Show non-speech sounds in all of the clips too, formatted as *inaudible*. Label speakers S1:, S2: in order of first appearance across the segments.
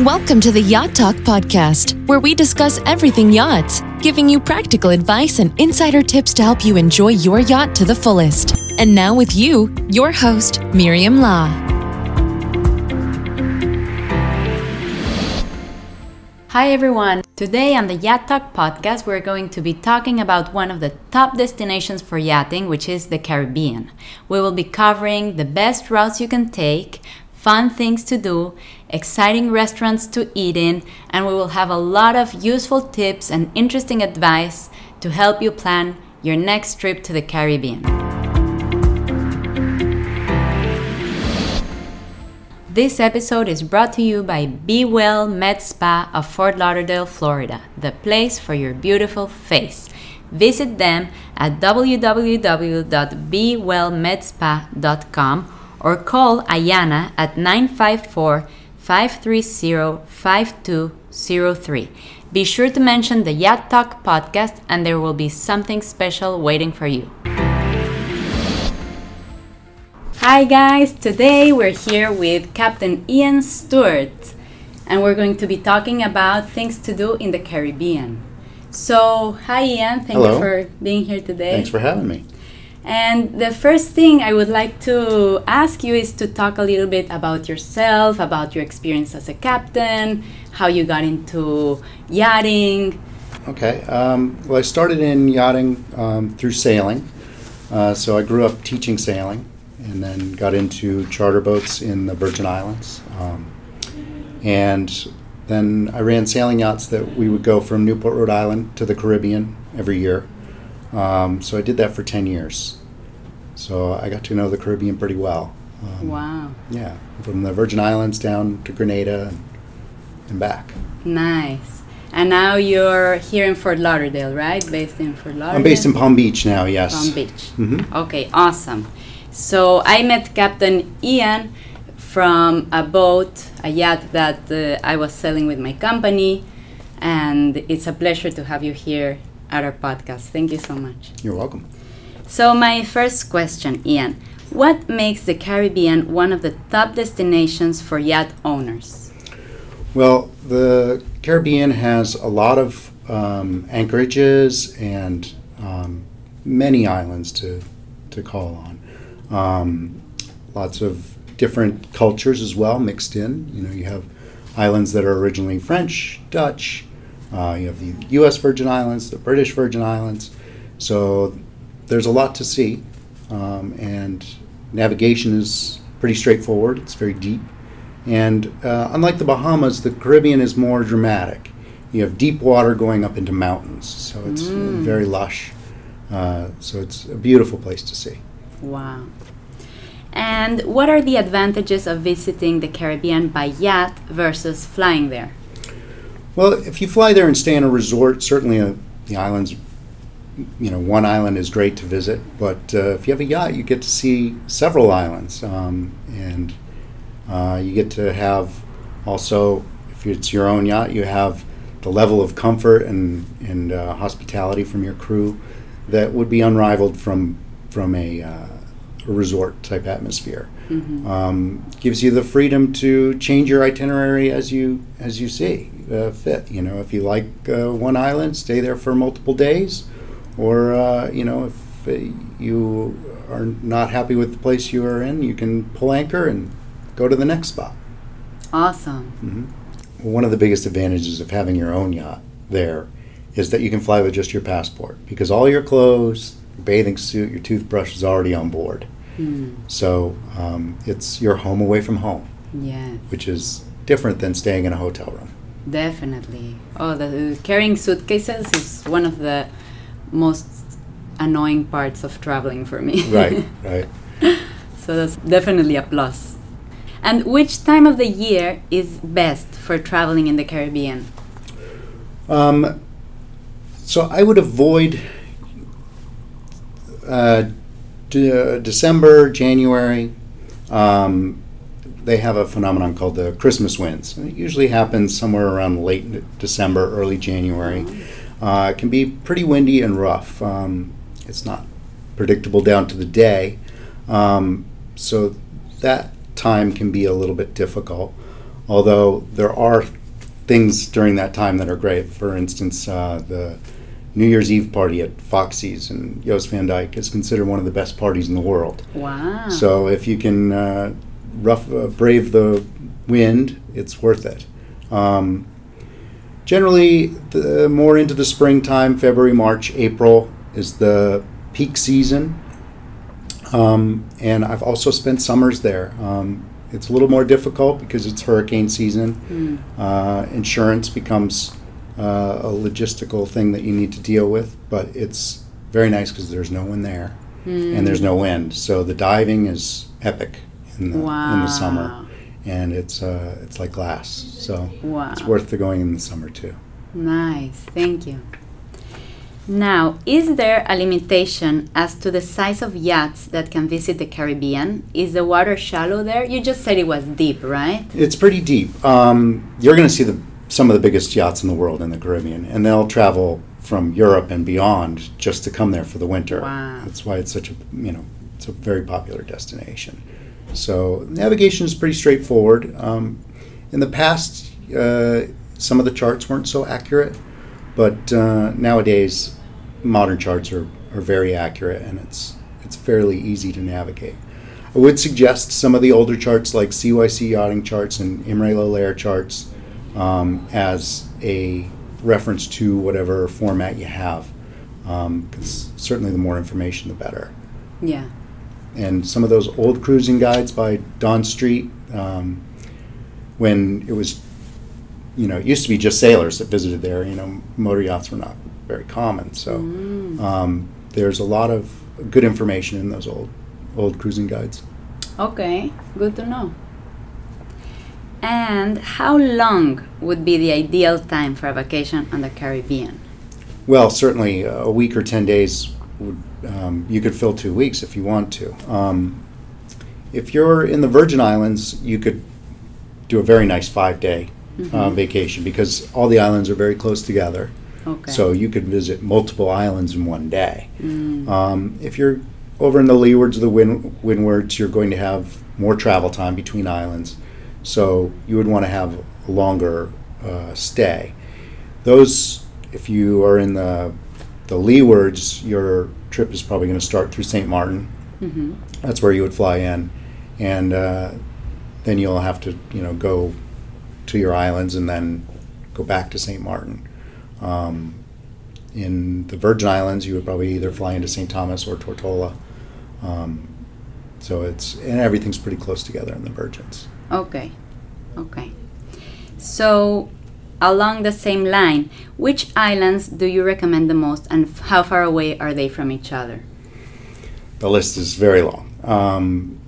S1: Welcome to the Yacht Talk podcast, where we discuss everything yachts, giving you practical advice and insider tips to help you enjoy your yacht to the fullest. And now, with you, your host, Miriam Law.
S2: Hi everyone! Today on the Yacht Talk podcast, we're going to be talking about one of the top destinations for yachting, which is the Caribbean. We will be covering the best routes you can take, fun things to do, exciting restaurants to eat in, and we will have a lot of useful tips and interesting advice to help you plan your next trip to the Caribbean. This episode is brought to you by Be Well Med Spa of Fort Lauderdale, Florida, the place for your beautiful face. Visit them at www.bewellmedspa.com or call Ayana at 954 530 5203. Be sure to mention the Yacht Talk podcast, and there will be something special waiting for you. Hi, guys! Today we're here with Captain Ian Stuart, and we're going to be talking about things to do in the Caribbean. So, hi, Ian. Thank
S3: Hello.
S2: you for being here today.
S3: Thanks for having me.
S2: And the first thing I would like to ask you is to talk a little bit about yourself, about your experience as a captain, how you got into yachting.
S3: Okay. Um, well, I started in yachting um, through sailing. Uh, so I grew up teaching sailing and then got into charter boats in the Virgin Islands. Um, and then I ran sailing yachts that we would go from Newport, Rhode Island to the Caribbean every year. Um, so I did that for 10 years. So I got to know the Caribbean pretty well. Um,
S2: Wow,
S3: Yeah, from the Virgin Islands down to Grenada and, and back.
S2: nice. And now you're here in Fort Lauderdale, right? Based in Fort Lauderdale?
S3: I'm based in Palm Beach now, yes.
S2: Palm Beach.
S3: hmm
S2: Okay, awesome. So I met Captain Ian from a boat, a yacht that uh, I was selling with my company, and it's a pleasure to have you here at our podcast. Thank you so much.
S3: You're welcome.
S2: So, my first question, Ian What makes the Caribbean one of the top destinations for yacht owners?
S3: Well, the Caribbean has a lot of um, anchorages and um, many islands to, to call on. Um, lots of different cultures as well mixed in. You know, you have islands that are originally French, Dutch. Uh, you have the U.S. Virgin Islands, the British Virgin Islands. So there's a lot to see, um, and navigation is pretty straightforward. It's very deep. And uh, unlike the Bahamas, the Caribbean is more dramatic. You have deep water going up into mountains, so it's
S2: Mm.
S3: very lush. Uh, so it's a beautiful place to see.
S2: Wow. And what are the advantages of visiting the Caribbean by yacht versus flying there?
S3: Well, if you fly there and stay in a resort, certainly uh, the islands, you know, one island is great to visit. But uh, if you have a yacht, you get to see several islands, um, and uh, you get to have also, if it's your own yacht, you have the level of comfort and and uh, hospitality from your crew that would be unrivaled from from a, uh, a resort type atmosphere.
S2: Mhm.
S3: Um, gives you the freedom to change your itinerary as you as you see uh, fit. You know, if you like uh, one island, stay there for multiple days, or uh, you know, if uh, you are not happy with the place you are in, you can pull anchor and go to the next spot.
S2: Awesome.
S3: hmm One of the biggest advantages of having your own yacht there is that you can fly with just your passport because all your clothes, your bathing suit, your toothbrush is already on board.
S2: Hmm.
S3: So um, it's your home away from home,
S2: Yes,
S3: which is different than staying in a hotel room.
S2: Definitely. Oh, the, carrying suitcases is one of the most annoying parts of traveling for me.
S3: Right, *laughs* right.
S2: so that's definitely a plus. And which time of the year is best for traveling in the Caribbean?
S3: Um, so I would avoid uh, de- December, January. Um, they have a phenomenon called the Christmas winds. It usually happens somewhere around late December, early January. Uh, it can be pretty windy and rough. Um, it's not predictable down to the day. Um, so that time can be a little bit difficult. Although there are things during that time that are great. For instance, uh, the New Year's Eve party at Foxy's and Jost van Dyke is considered one of the best parties in the world.
S2: Wow.
S3: So if you can uh, rough uh, brave the wind, it's worth it. Um, generally, the more into the springtime, February, March, April is the peak season. Um, and I've also spent summers there. Um, it's a little more difficult because it's hurricane season.
S2: Mm.
S3: Uh, insurance becomes uh, a logistical thing that you need to deal with, but it's very nice because there's no one there and there's no wind. So the diving is epic in the in the summer, and it's uh, it's like glass. So
S2: Wow.
S3: it's worth the going in the summer too.
S2: Nice, thank you. Now, is there a limitation as to the size of yachts that can visit the Caribbean? Is the water shallow there? You just said it was deep, right?
S3: It's pretty deep. Um, you're going to see the some of the biggest yachts in the world in the Caribbean, and they'll travel from Europe and beyond just to come there for the winter.
S2: Wow.
S3: That's why it's such a you know it's a very popular destination. So navigation is pretty straightforward. Um, in the past, uh, some of the charts weren't so accurate, but uh, nowadays modern charts are, are very accurate, and it's it's fairly easy to navigate. I would suggest some of the older charts like CYC yachting charts and Imray Iolaire charts um, as a reference to whatever format you have, because certainly the more information, the better.
S2: Yeah.
S3: And some of those old cruising guides by Don Street, um, when it was, you know, it used to be just sailors that visited there. You know, motor yachts were not very common, so um, there's a lot of good information in those old old cruising guides.
S2: Okay, good to know. And how long would be the ideal time for a vacation on the Caribbean?
S3: Well, certainly a week or 10 days, would, um, you could fill two weeks if you want to. Um, if you're in the Virgin Islands, you could do a very nice five day uh, vacation because all the islands are very close together.
S2: Okay.
S3: So you could visit multiple islands in one day. Um, if you're over in the leewards of the wind, windwards, you're going to have more travel time between islands. So you would want to have a longer uh, stay. Those, if you are in the the leewards, your trip is probably going to start through St. Martin.
S2: hmm
S3: That's where you would fly in, and uh, then you'll have to, you know, go to your islands and then go back to St. Martin. Um, in the Virgin Islands, you would probably either fly into St. Thomas or Tortola. Um, so it's and everything's pretty close together in the Virgins.
S2: Okay, okay. So, along the same line, which islands do you recommend the most and how far away are they from each other?
S3: The list is very long. Um,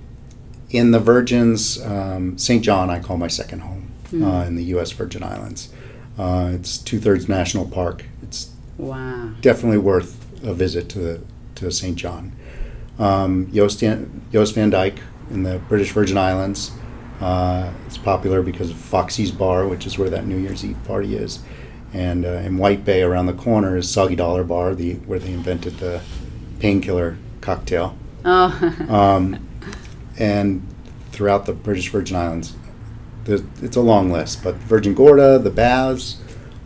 S3: in the Virgins, um, St. John, I call my second home uh, in the U.S. Virgin Islands. Uh, it's two thirds national park. It's
S2: Wow.
S3: definitely worth a visit to the, to St. John. Um, Jost, Jost van Dyke in the British Virgin Islands. Uh, it's popular because of Foxy's Bar, which is where that New Year's Eve party is. And uh, in White Bay, around the corner, is Soggy Dollar Bar, the where they invented the painkiller cocktail.
S2: Oh, *laughs*
S3: Um, and throughout the British Virgin Islands, there's, it's a long list. But Virgin Gorda, the Baths,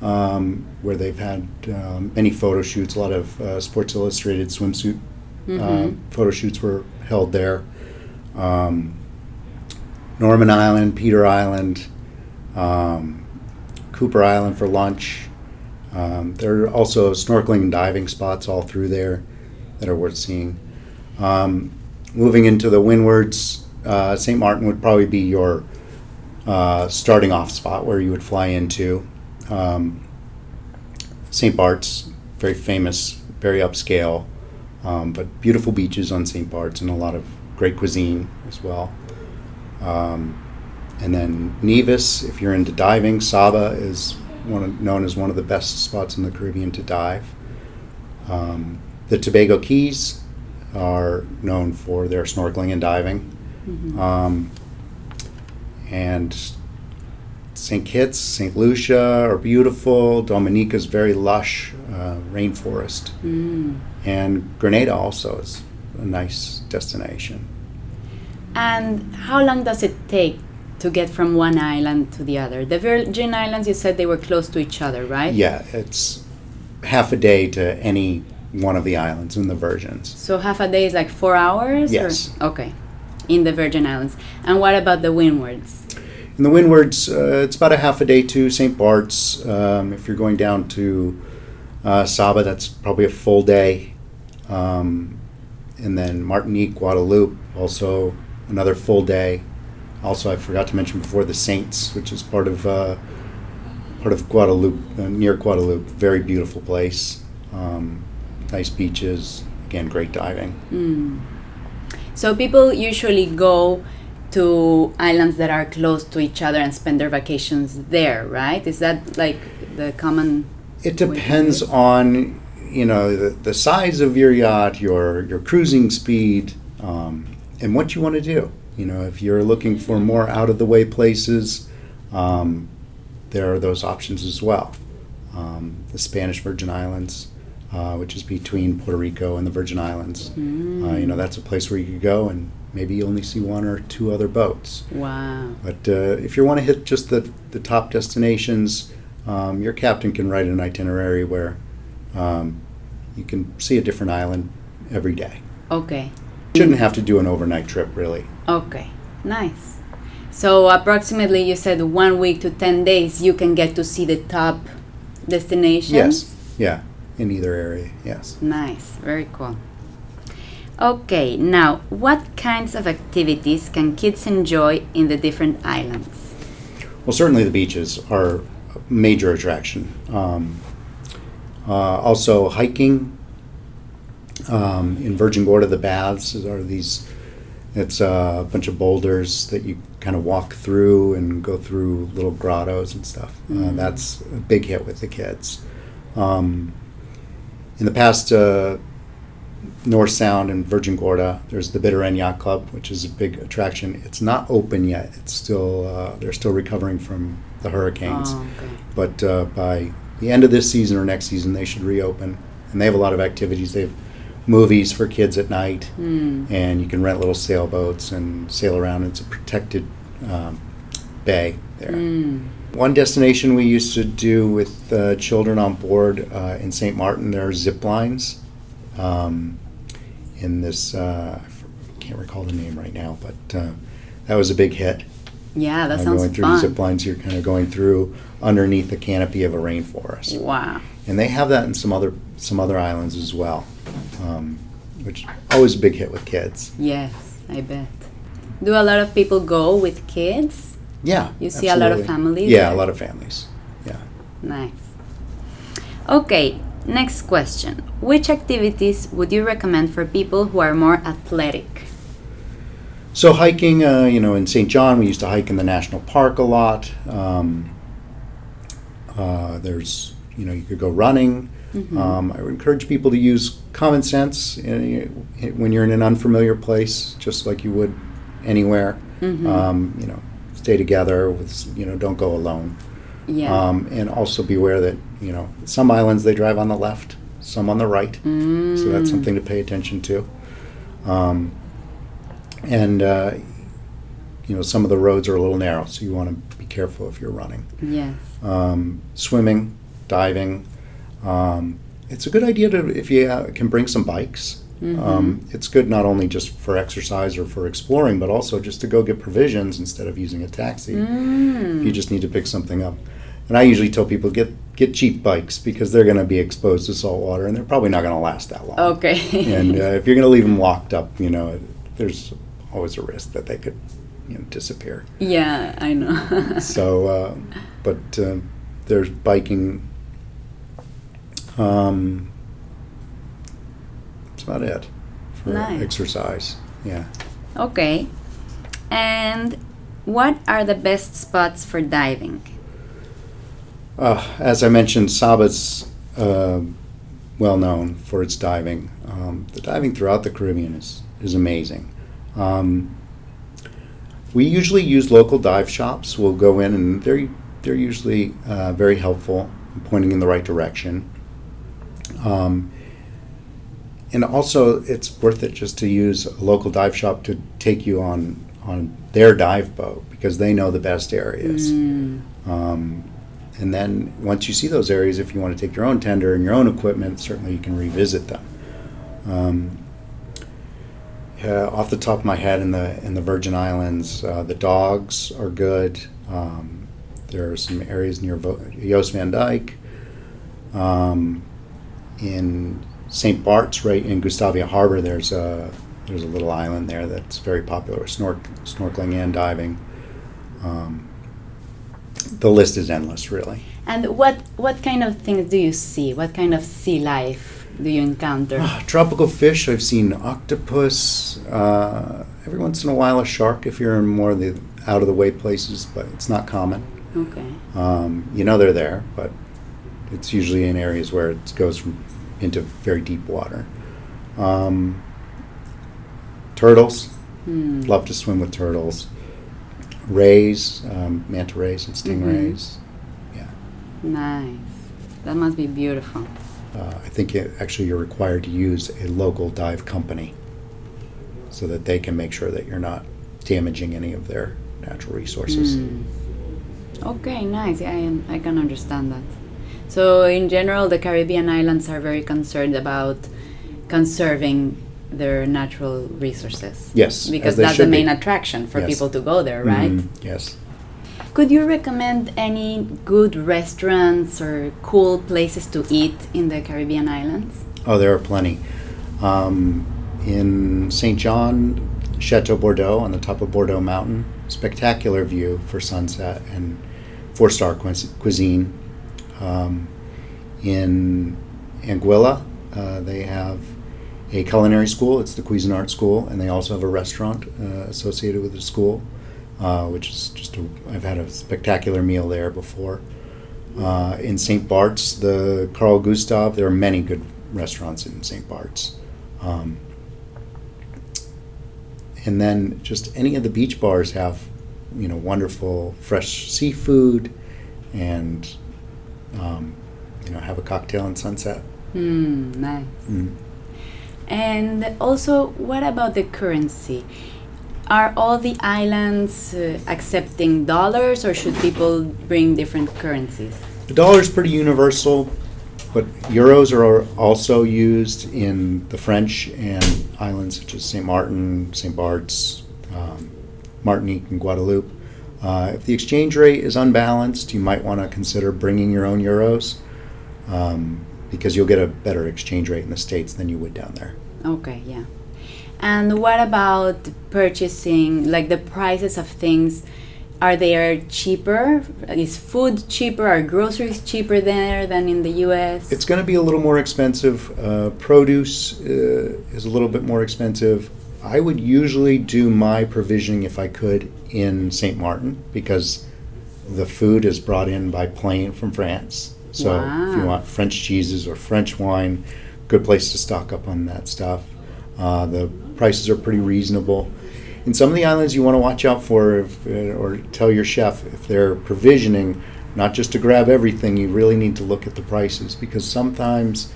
S3: um, where they've had um, many photo shoots, a lot of uh, Sports Illustrated swimsuit uh, photo shoots were held there. Um, Norman Island, Peter Island, um, Cooper Island for lunch. Um, there are also snorkeling and diving spots all through there that are worth seeing. Um, moving into the windwards, uh, St. Martin would probably be your uh, starting off spot where you would fly into. Um, St. Bart's, very famous, very upscale, um, but beautiful beaches on St. Bart's and a lot of great cuisine as well. Um, and then Nevis, if you're into diving, Saba is one of, known as one of the best spots in the Caribbean to dive. Um, the Tobago Cays are known for their snorkeling and diving. Um, and St. Kitts, St. Lucia are beautiful. Dominica's very lush uh, rainforest.
S2: Mm.
S3: And Grenada also is a nice destination.
S2: And how long does it take to get from one island to the other? The Virgin Islands, you said they were close to each other, right?
S3: Yeah, it's half a day to any one of the islands in the Virgins.
S2: So half a day is like four hours? or-
S3: Yes.
S2: Okay, in the Virgin Islands. And what about the Windwards?
S3: In the Windwards, uh, it's about a half a day to St. Bart's. Um, if you're going down to uh, Saba, that's probably a full day. Um, and then Martinique, Guadeloupe, also another full day. Also, I forgot to mention before the Saints, which is part of uh, part of Guadeloupe, uh, near Guadeloupe. Very beautiful place. Um, nice beaches. Again, great diving.
S2: So people usually go to islands that are close to each other and spend their vacations there, right? Is that like the common?
S3: It depends on you know the, the size of your yacht, your your cruising speed, um, and what you want to do. You know, if you're looking for more out of the way places, um, there are those options as well. Um, the Spanish Virgin Islands, uh, which is between Puerto Rico and the Virgin Islands, uh, you know that's a place where you could go and maybe you only see one or two other boats.
S2: Wow.
S3: But uh, if you want to hit just the, the top destinations, um, your captain can write an itinerary where um, you can see a different island every day.
S2: Okay.
S3: Shouldn't have to do an overnight trip, really.
S2: Okay. Nice. So approximately, you said one week to ten days, you can get to see the top destinations.
S3: Yes, yeah, in either area, yes.
S2: Nice, very cool. Okay, now what kinds of activities can kids enjoy in the different islands?
S3: Well, certainly the beaches are a major attraction. Um, uh, also, hiking um, in Virgin Gorda, the baths are these. It's a bunch of boulders that you kind of walk through and go through little grottos and stuff. Uh, that's a big hit with the kids. Um, in the past, uh, North Sound and Virgin Gorda. There's the Bitter End Yacht Club, which is a big attraction. It's not open yet. It's still uh, they're still recovering from the hurricanes.
S2: Oh, okay.
S3: But uh, by the end of this season or next season, they should reopen. And they have a lot of activities. They have movies for kids at night, and you can rent little sailboats and sail around. It's a protected um, bay there. One destination we used to do with uh, children on board uh, in St. Martin, there are zip lines. Um, in this, uh, I can't recall the name right now, but uh, that was a big hit.
S2: Yeah, that
S3: Uh,
S2: sounds
S3: going through the zip lines, you're kind of going through underneath the canopy of a rainforest,
S2: Wow.
S3: And they have that in some other some other islands as well, um, which always a big hit with kids.
S2: Yes, I bet. Do a lot of people go with kids?
S3: Yeah,
S2: You see a lot of families
S3: Yeah,
S2: there?
S3: a lot of families. Yeah.
S2: Nice. Okay, next question. Which activities would you recommend for people who are more athletic?
S3: So hiking, uh, you know, in St. John, we used to hike in the national park a lot. Um, uh, there's, you know, you could go running. Um, I would encourage people to use common sense in, when you're in an unfamiliar place, just like you would anywhere. Um, you know, stay together with, you know, don't go alone.
S2: Yeah.
S3: Um, and also be aware that, you know, some islands they drive on the left, some on the right. So that's something to pay attention to. Um, and, uh, you know, some of the roads are a little narrow, so you want to be careful if you're running.
S2: yes.
S3: Um, swimming, diving. Um, it's a good idea to, if you uh, can bring some bikes. Um, it's good not only just for exercise or for exploring, but also just to go get provisions instead of using a taxi. If you just need to pick something up. And I usually tell people get get cheap bikes because they're going to be exposed to salt water and they're probably not going to last that long.
S2: Okay. *laughs*
S3: and uh, if you're going to leave them locked up, you know, there's always a risk that they could, you know, disappear.
S2: yeah, I know. *laughs*
S3: So, uh, but uh, there's biking. Um, that's about it for
S2: Nice.
S3: exercise. Yeah.
S2: okay. And what are the best spots for diving?
S3: Uh, as I mentioned, Saba's uh, well known for its diving. Um, the diving throughout the Caribbean is, is amazing. Um, we usually use local dive shops. We'll go in and they're, they're usually uh, very helpful, pointing in the right direction. Um, and also, it's worth it just to use a local dive shop to take you on on their dive boat because they know the best areas.
S2: Mm.
S3: Um, and then once you see those areas, if you want to take your own tender and your own equipment, certainly you can revisit them. Um, yeah, off the top of my head, in the in the Virgin Islands, uh, the dogs are good. Um, there are some areas near Vo- Jost van Dyke. Um, in St. Bart's, right in Gustavia Harbor, there's a there's a little island there that's very popular with snork, snorkeling and diving. Um, the list is endless, really.
S2: And what what kind of things do you see? What kind of sea life do you encounter?
S3: Ah, tropical fish. I've seen octopus. Uh, every once in a while, a shark if you're in more of the out of the way places, but it's not common.
S2: Okay.
S3: Um, you know they're there, but it's usually in areas where it goes from, into very deep water. Um, turtles.
S2: Hmm.
S3: Love to swim with turtles. Rays, um, manta rays, and stingrays. Yeah.
S2: Nice. That must be beautiful.
S3: Uh, I think it, actually you're required to use a local dive company so that they can make sure that you're not damaging any of their natural resources.
S2: Hmm. Okay, nice. Yeah, I, I can understand that. So, in general, the Caribbean islands are very concerned about conserving their natural resources.
S3: Yes,
S2: Because that's the
S3: should be.
S2: main attraction for
S3: Yes.
S2: people to go there, right?
S3: Mhm, yes.
S2: Could you recommend any good restaurants or cool places to eat in the Caribbean islands?
S3: Oh, there are plenty. Um, in St. John, Chateau Bordeaux on the top of Bordeaux Mountain, spectacular view for sunset and four star cuisine. Um, in Anguilla, uh, they have a culinary school. It's the Cuisinart School, and they also have a restaurant uh, associated with the school, uh, which is just a, I've had a spectacular meal there before. Uh, in St. Bart's, the Carl Gustaf, there are many good restaurants in St. Bart's. Um, and then just any of the beach bars have, you know, wonderful fresh seafood and, um, you know, have a cocktail and sunset.
S2: Hmm, nice.
S3: Mm.
S2: And also, what about the currency? Are all the islands uh, accepting dollars or should people bring different currencies?
S3: The dollar is pretty universal, but euros are also used in the French and islands such as St. Martin, St. Bart's, um, Martinique, and Guadeloupe. Uh, if the exchange rate is unbalanced, you might want to consider bringing your own euros um, because you'll get a better exchange rate in the States than you would down there.
S2: Okay, yeah. And what about purchasing, like the prices of things? Are they cheaper? Is food cheaper? Are groceries cheaper there than in the U.S.?
S3: It's going to be a little more expensive. Uh, produce uh, is a little bit more expensive. I would usually do my provisioning if I could in St. Martin because the food is brought in by plane from France. So if you want French cheeses or French wine, good place to stock up on that stuff. Uh, the prices are pretty reasonable. In some of the islands, you want to watch out for, if, uh, or tell your chef if they're provisioning, not just to grab everything. You really need to look at the prices because sometimes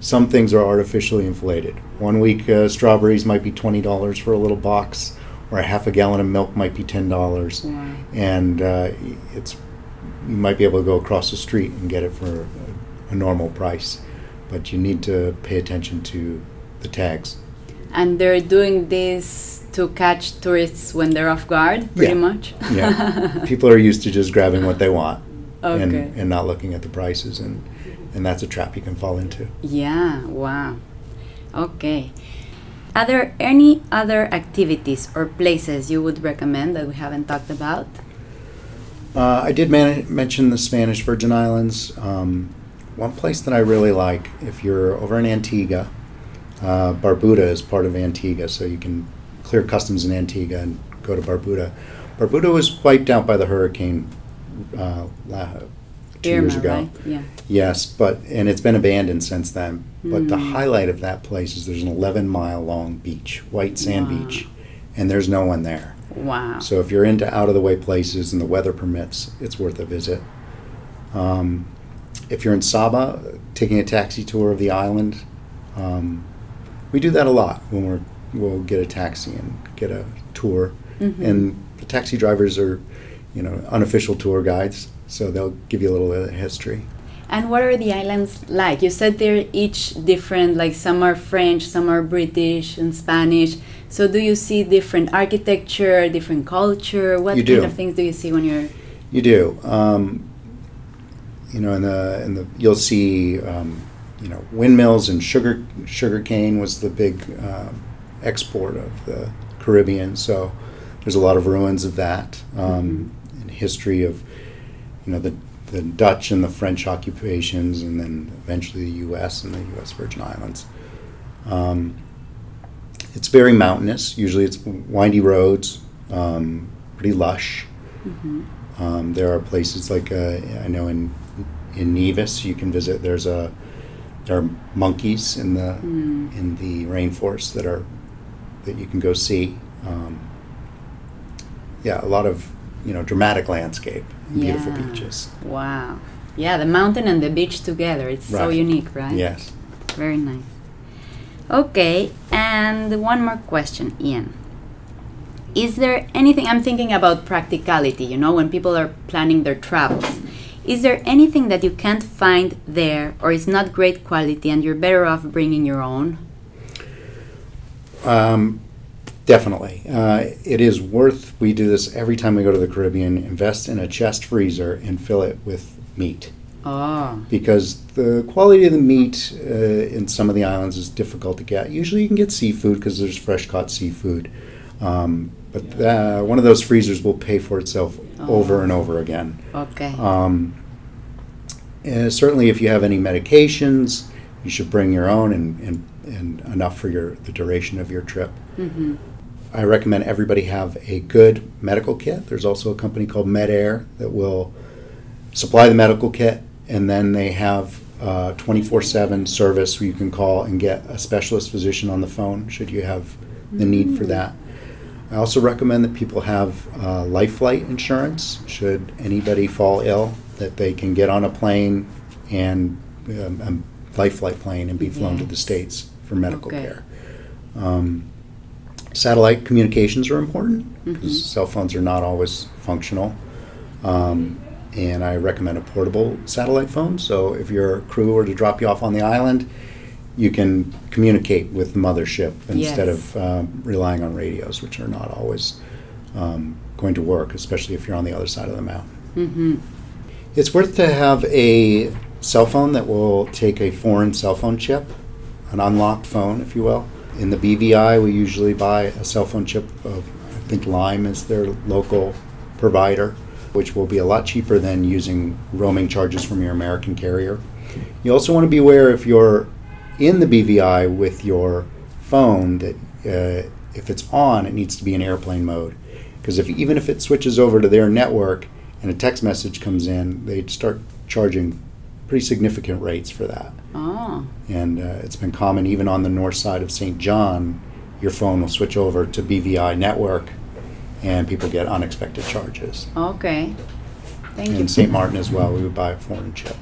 S3: some things are artificially inflated. One week, uh, strawberries might be twenty dollars for a little box, or a half a gallon of milk might be ten dollars,
S2: Wow.
S3: and uh, it's you might be able to go across the street and get it for a, a normal price, but you need to pay attention to the tags.
S2: and they're doing this to catch tourists when they're off guard, pretty
S3: Yeah.
S2: much.
S3: Yeah, *laughs* people are used to just grabbing what they want
S2: Okay.
S3: and, and not looking at the prices, and and that's a trap you can fall into.
S2: Yeah, wow. Okay. Are there any other activities or places you would recommend that we haven't talked about?
S3: Uh, I did man- mention the Spanish Virgin Islands. Um, one place that I really like, if you're over in Antigua, uh, Barbuda is part of Antigua, so you can clear customs in Antigua and go to Barbuda. Barbuda was wiped out by the hurricane uh, two years ago.
S2: right? Yeah.
S3: Yes, but and it's been abandoned since then. But the
S2: Mm.
S3: highlight of that place is there's an 11 mile long beach, white sand
S2: Wow.
S3: beach, and there's no one there.
S2: Wow.
S3: So if you're into out of the way places and the weather permits, it's worth a visit. Um, if you're in Saba, taking a taxi tour of the island, um, we do that a lot when we're we'll get a taxi and get a tour.
S2: Mhm.
S3: and the taxi drivers are, you know, unofficial tour guides, so they'll give you a little bit of history.
S2: And what are the islands like? You said they're each different, like some are French, some are British and Spanish. So do you see different architecture, different culture? What
S3: You
S2: kind
S3: do.
S2: of things do you see when you're
S3: You do. Um, you know, in the in the you'll see um, you know windmills and sugar sugar cane was the big uh, export of the Caribbean. So there's a lot of ruins of that um, and history of you know the the Dutch and the French occupations, and then eventually the U.S. and the U.S. Virgin Islands. Um, it's very mountainous. Usually, it's windy roads, um, pretty lush. Um, there are places like uh, I know in in Nevis you can visit. There's a there are monkeys in the in the rainforest that are that you can go see. Um, yeah, a lot of you know dramatic landscape, and beautiful
S2: Yeah.
S3: beaches.
S2: Wow. Yeah, the mountain and the beach together. It's so unique, right?
S3: Yes.
S2: Very nice. Okay, and one more question, Ian. Is there anything I'm thinking about practicality, you know, when people are planning their travels? Is there anything that you can't find there or is not great quality and you're better off bringing your own?
S3: Um, definitely. Uh, it is worth, we do this every time we go to the Caribbean, invest in a chest freezer and fill it with meat.
S2: Oh,
S3: Because the quality of the meat uh, in some of the islands is difficult to get. Usually you can get seafood because there's fresh caught seafood. Um, but uh, one of those freezers will pay for itself over and over again.
S2: okay.
S3: Um, and certainly, if you have any medications, you should bring your own and, and, and enough for your the duration of your trip.
S2: hmm
S3: I recommend everybody have a good medical kit. There's also a company called MedAire that will supply the medical kit, and then they have 24 7 service where you can call and get a specialist physician on the phone should you have the need for that. I also recommend that people have uh, life flight insurance should anybody fall ill, that they can get on a plane and um, a life flight plane and be flown to the States for medical
S2: Okay.
S3: care. Um, satellite communications are important because cell phones are not always functional. Um, and I recommend a portable satellite phone. So if your crew were to drop you off on the island, you can communicate with the mothership instead
S2: Yes.
S3: of um, relying on radios, which are not always um, going to work, especially if you're on the other side of the mountain.
S2: hmm
S3: It's worth to have a cell phone that will take a foreign cell phone chip, an unlocked phone, if you will. In the BVI, we usually buy a cell phone chip of, I think Lime is their local provider, which will be a lot cheaper than using roaming charges from your American carrier. You also want to be aware if you're in the BVI with your phone that uh, if it's on, it needs to be in airplane mode. Because if even if it switches over to their network and a text message comes in, they start charging pretty significant rates for that.
S2: Oh,
S3: And uh, it's been common even on the north side of St. John, your phone will switch over to BVI network, and people get unexpected charges.
S2: okay. Thank you.
S3: In St. Martin as well, we would buy a foreign chip.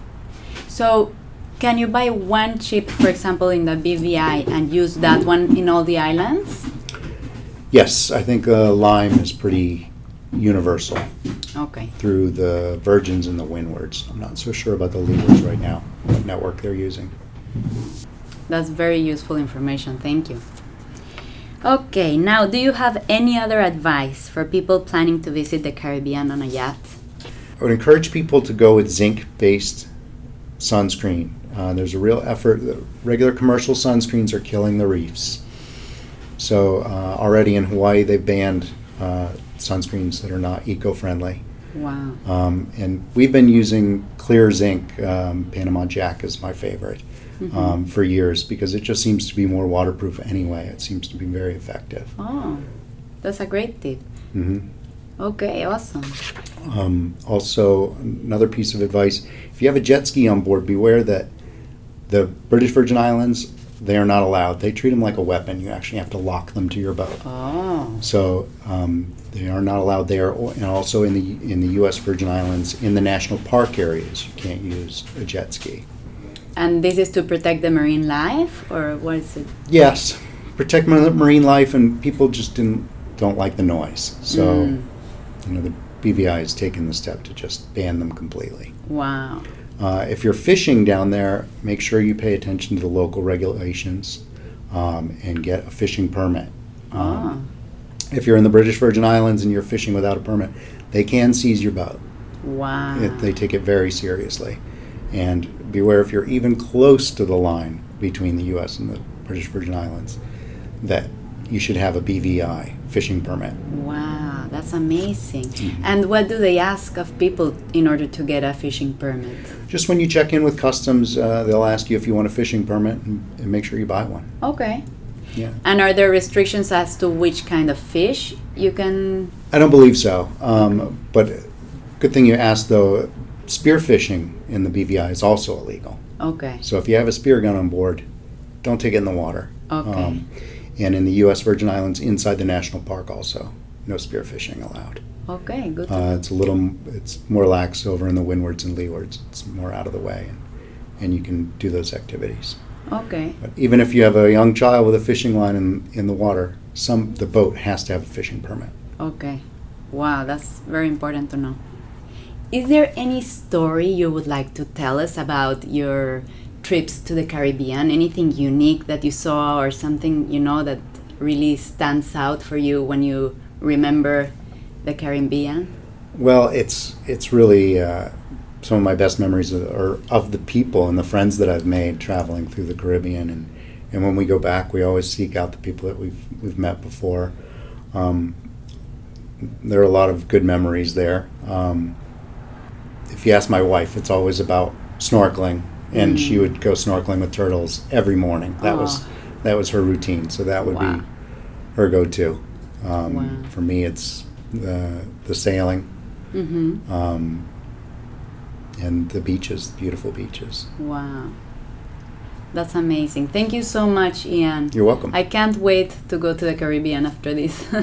S2: So, can you buy one chip, for example, in the BVI and use that one in all the islands?
S3: Yes, I think uh, Lime is pretty universal
S2: Okay.
S3: through the Virgins and the Windwards. I'm not so sure about the Leewards right now, what network they're using.
S2: That's very useful information. Thank you. Okay, now do you have any other advice for people planning to visit the Caribbean on a yacht?
S3: I would encourage people to go with zinc-based sunscreen. Uh, there's a real effort. The Regular commercial sunscreens are killing the reefs. So uh, already in Hawaii, they've banned uh, sunscreens that are not eco-friendly.
S2: Wow.
S3: Um, and we've been using clear zinc. Um, Panama Jack is my favorite um, for years because it just seems to be more waterproof anyway. It seems to be very effective.
S2: Oh, that's a great tip.
S3: hmm
S2: Okay, awesome.
S3: Um, also, another piece of advice: if you have a jet ski on board, beware that the British Virgin Islands they are not allowed. They treat them like a weapon. You actually have to lock them to your boat.
S2: Oh,
S3: So um, they are not allowed there, and also in the in the U.S. Virgin Islands, in the national park areas, you can't use a jet ski.
S2: and this is to protect the marine life, or what is it?
S3: Yes, protect marine life, and people just didn't don't like the noise. So, you know, the BVI has taken the step to just ban them completely.
S2: Wow.
S3: Uh, if you're fishing down there, make sure you pay attention to the local regulations um, and get a fishing permit.
S2: Ah.
S3: Um, If you're in the British Virgin Islands and you're fishing without a permit, they can seize your boat.
S2: Wow.
S3: It, they take it very seriously. And beware if you're even close to the line between the U.S. and the British Virgin Islands, that you should have a BVI fishing permit.
S2: Wow, that's amazing.
S3: Mm-hmm.
S2: And what do they ask of people in order to get a fishing permit?
S3: Just when you check in with customs, uh, they'll ask you if you want a fishing permit and, and make sure you buy one.
S2: Okay.
S3: Yeah.
S2: And are there restrictions as to which kind of fish you can?
S3: I don't believe so. Um, but good thing you asked though. Spearfishing in the BVI is also illegal.
S2: Okay.
S3: So if you have a spear gun on board, don't take it in the water. Um,
S2: Okay.
S3: And in the U.S. Virgin Islands, inside the national park, also no spearfishing allowed.
S2: Okay. Good. to
S3: Uh, it's a little, it's more lax over in the windwards and leewards. It's more out of the way, and, and you can do those activities.
S2: Okay.
S3: But even if you have a young child with a fishing line in, in the water, some the boat has to have a fishing permit.
S2: Okay. Wow, that's very important to know. Is there any story you would like to tell us about your trips to the Caribbean? Anything unique that you saw or something you know that really stands out for you when you remember the Caribbean?
S3: Well, it's it's really uh, some of my best memories are, of the people and the friends that I've made traveling through the Caribbean, and, and when we go back, we always seek out the people that we've we've met before. Um, there are a lot of good memories there. Um, if you ask my wife, it's always about snorkeling, and she would go snorkeling with turtles every morning. That was that was her routine. So that would
S2: Wow.
S3: be her go-to. Um,
S2: Wow.
S3: For me, it's the the sailing
S2: Mm-hmm.
S3: um, and the beaches, beautiful beaches.
S2: Wow. That's amazing. Thank you so much, Ian.
S3: You're welcome.
S2: I can't wait to go to the Caribbean after this. *laughs*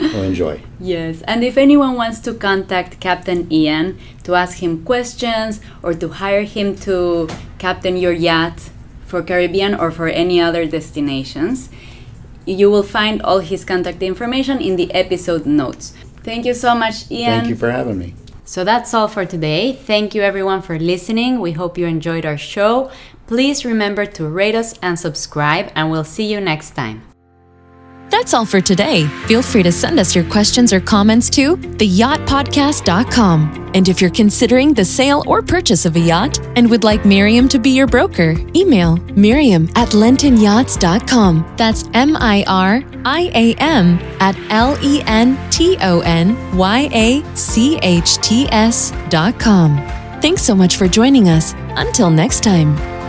S2: *laughs*
S3: well, enjoy.
S2: Yes, and if anyone wants to contact Captain Ian to ask him questions or to hire him to captain your yacht for Caribbean or for any other destinations, you will find all his contact information in the episode notes. Thank you so much, Ian.
S3: Thank you for having me.
S2: So that's all for today. Thank you everyone for listening. We hope you enjoyed our show. Please remember to rate us and subscribe, and we'll see you next time.
S1: That's all for today. Feel free to send us your questions or comments to theyachtpodcast.com. And if you're considering the sale or purchase of a yacht and would like Miriam to be your broker, email Miriam at lentonyachts.com. That's M I R I A M at L E N T O N Y A C H T S dot com. Thanks so much for joining us. Until next time.